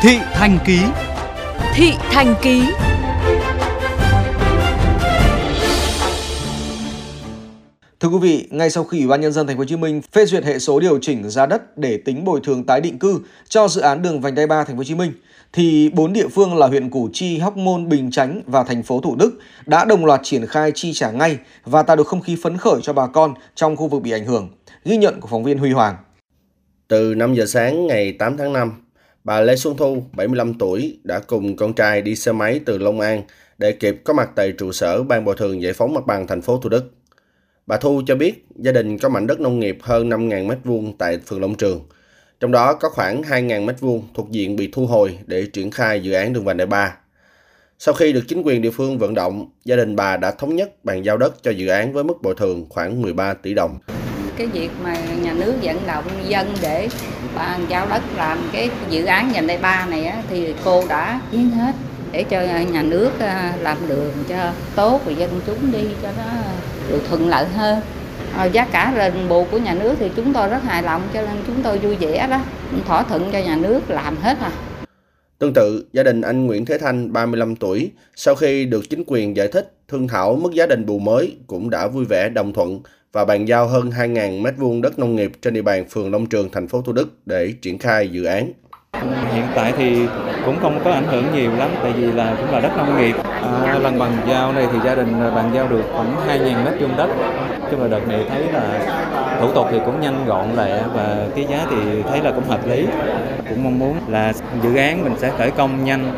Thị Thành Ký Thị Thành Ký Thưa quý vị, ngay sau khi Ủy ban nhân dân thành phố Hồ Chí Minh phê duyệt hệ số điều chỉnh giá đất để tính bồi thường tái định cư cho dự án đường vành đai 3 thành phố Hồ Chí Minh thì bốn địa phương là huyện Củ Chi, Hóc Môn, Bình Chánh và thành phố Thủ Đức đã đồng loạt triển khai chi trả ngay và tạo được không khí phấn khởi cho bà con trong khu vực bị ảnh hưởng. Ghi nhận của phóng viên Huy Hoàng. Từ 5 giờ sáng ngày 8 tháng 5, bà Lê Xuân Thu, 75 tuổi, đã cùng con trai đi xe máy từ Long An để kịp có mặt tại trụ sở Ban Bồi thường Giải phóng Mặt bằng thành phố Thủ Đức. Bà Thu cho biết gia đình có mảnh đất nông nghiệp hơn 5.000 m2 tại phường Long Trường. Trong đó có khoảng 2.000 m2 thuộc diện bị thu hồi để triển khai dự án đường vành đai 3. Sau khi được chính quyền địa phương vận động, gia đình bà đã thống nhất bàn giao đất cho dự án với mức bồi thường khoảng 13 tỷ đồng. Cái việc mà nhà nước vận động dân để bàn giao đất làm cái dự án nhà đây ba này á, thì cô đã hiến hết để cho nhà nước ờ, làm đường cho tốt và dân chúng đi cho nó được thuận lợi hơn. Ờ, giá cả đền bù của nhà nước thì chúng tôi rất hài lòng cho nên chúng tôi vui vẻ đó. Thỏa thuận cho nhà nước làm hết à. Tương tự, gia đình anh Nguyễn Thế Thanh, 35 tuổi, sau khi được chính quyền giải thích thương thảo mức giá đền bù mới cũng đã vui vẻ đồng thuận và bàn giao hơn 2.000 m2 đất nông nghiệp trên địa bàn phường Long Trường, thành phố Thủ Đức để triển khai dự án. Hiện tại thì cũng không có ảnh hưởng nhiều lắm tại vì là cũng là đất nông nghiệp. À, lần bàn giao này thì gia đình bàn giao được khoảng 2.000 mét vuông đất. Chung là đợt này thấy là thủ tục thì cũng nhanh gọn lẹ và cái giá thì thấy là cũng hợp lý. Cũng mong muốn là dự án mình sẽ khởi công nhanh,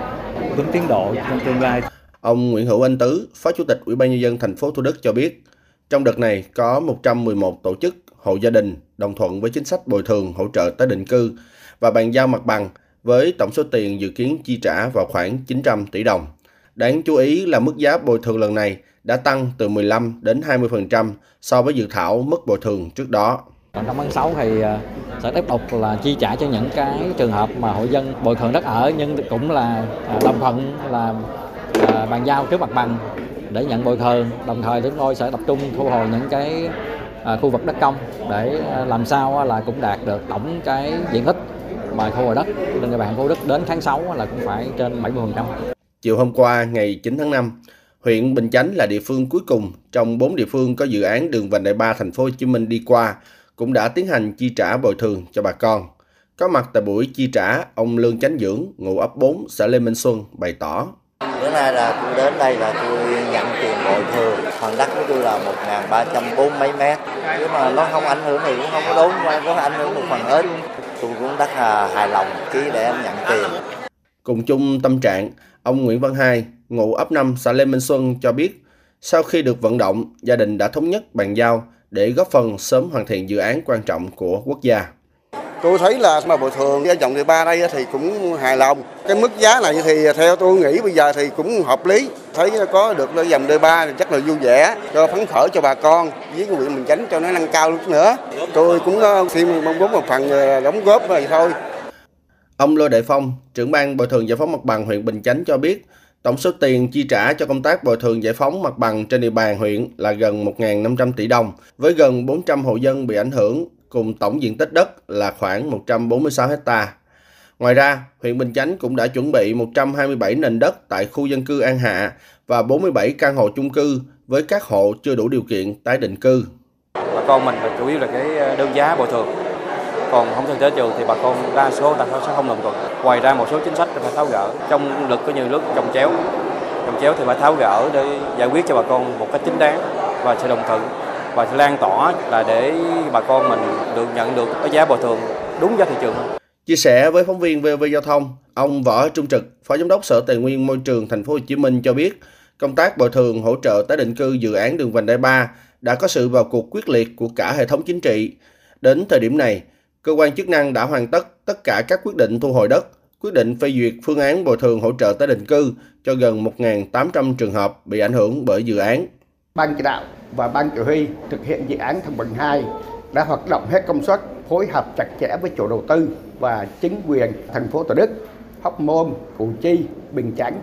đúng tiến độ trong tương lai. Ông Nguyễn Hữu Anh Tứ, Phó Chủ tịch Ủy ban nhân dân thành phố Thủ Đức cho biết, trong đợt này có 111 tổ chức, hộ gia đình đồng thuận với chính sách bồi thường hỗ trợ tái định cư và bàn giao mặt bằng với tổng số tiền dự kiến chi trả vào khoảng 900 tỷ đồng. Đáng chú ý là mức giá bồi thường lần này đã tăng từ 15 đến 20% so với dự thảo mức bồi thường trước đó. Còn trong tháng 6 thì ờ, sẽ tiếp tục là chi trả cho những cái trường hợp mà hộ dân bồi thường đất ở nhưng cũng là à, đồng thuận là à, bàn giao trước mặt bằng để nhận bồi thường. Đồng thời chúng tôi sẽ tập trung thu hồi những cái à, khu vực đất công để à, làm sao là cũng đạt được tổng cái diện tích mà thu hồi đất trên địa bàn Thủ Đức đến tháng 6 là cũng phải trên 70%. Chiều hôm qua ngày 9 tháng 5, huyện Bình Chánh là địa phương cuối cùng trong 4 địa phương có dự án đường vành đai 3 thành phố Hồ Chí Minh đi qua cũng đã tiến hành chi trả bồi thường cho bà con. Có mặt tại buổi chi trả, ông Lương Chánh Dưỡng, ngụ ấp 4, xã Lê Minh Xuân bày tỏ. Bữa nay là tôi đến đây là tôi nhận tiền bồi thường. Phần đất của tôi là 1.340 mấy mét. Nhưng mà nó không ảnh hưởng thì cũng không có đúng, có ảnh hưởng một phần ít tôi cũng rất là hài lòng ký để em nhận tiền. Cùng chung tâm trạng, ông Nguyễn Văn Hai, ngụ ấp 5 xã Lê Minh Xuân cho biết, sau khi được vận động, gia đình đã thống nhất bàn giao để góp phần sớm hoàn thiện dự án quan trọng của quốc gia. Tôi thấy là mà bồi thường cái dòng thứ ba đây thì cũng hài lòng. Cái mức giá này thì theo tôi nghĩ bây giờ thì cũng hợp lý. Thấy có được cái dòng đời ba thì chắc là vui vẻ, cho phấn khởi cho bà con với cái huyện mình tránh cho nó nâng cao lúc nữa. Tôi cũng ờ, xin mong muốn một phần ờ, đóng góp này thôi. Ông Lô Đại Phong, trưởng ban bồi thường giải phóng mặt bằng huyện Bình Chánh cho biết, tổng số tiền chi trả cho công tác bồi thường giải phóng mặt bằng trên địa bàn huyện là gần 1.500 tỷ đồng, với gần 400 hộ dân bị ảnh hưởng cùng tổng diện tích đất là khoảng 146 hecta. Ngoài ra, huyện Bình Chánh cũng đã chuẩn bị 127 nền đất tại khu dân cư An Hạ và 47 căn hộ chung cư với các hộ chưa đủ điều kiện tái định cư. Bà con mình chủ yếu là cái ờ, đơn giá bồi thường. Còn không thực tới trường thì bà con đa số ta sẽ không đồng thuận. Ngoài ra một số chính sách phải tháo gỡ. Trong luật có nhiều lúc trồng chéo. Trồng chéo thì phải tháo gỡ để giải quyết cho bà con một cách chính đáng và sự đồng thuận và sẽ lan tỏa là để bà con mình được nhận được cái giá bồi thường đúng giá thị trường Chia sẻ với phóng viên VV Giao thông, ông Võ Trung Trực, Phó Giám đốc Sở Tài nguyên Môi trường Thành phố Hồ Chí Minh cho biết, công tác bồi thường hỗ trợ tái định cư dự án đường vành đai 3 đã có sự vào cuộc quyết liệt của cả hệ thống chính trị. Đến thời điểm này, cơ quan chức năng đã hoàn tất tất cả các quyết định thu hồi đất, quyết định phê duyệt phương án bồi thường hỗ trợ tái định cư cho gần 1.800 trường hợp bị ảnh hưởng bởi dự án. Ban chỉ đạo và ban chỉ huy thực hiện dự án thăng bằng 2 đã hoạt động hết công suất, phối hợp chặt chẽ với chủ đầu tư và chính quyền thành phố Thủ Đức, Hóc Môn, Củ Chi, Bình Chánh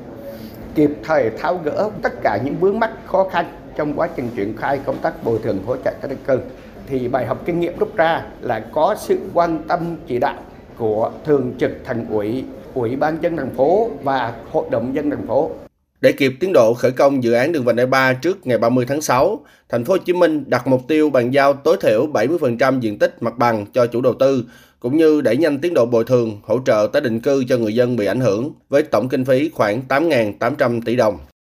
kịp thời tháo gỡ tất cả những vướng mắc khó khăn trong quá trình triển khai công tác bồi thường hỗ trợ tái định cư. Thì bài học kinh nghiệm rút ra là có sự quan tâm chỉ đạo của thường trực thành ủy Ủy ban dân thành phố và Hội đồng dân thành phố. Để kịp tiến độ khởi công dự án đường vành đai 3 trước ngày 30 tháng 6, thành phố Hồ Chí Minh đặt mục tiêu bàn giao tối thiểu 70% diện tích mặt bằng cho chủ đầu tư cũng như đẩy nhanh tiến độ bồi thường, hỗ trợ tái định cư cho người dân bị ảnh hưởng với tổng kinh phí khoảng 8.800 tỷ đồng.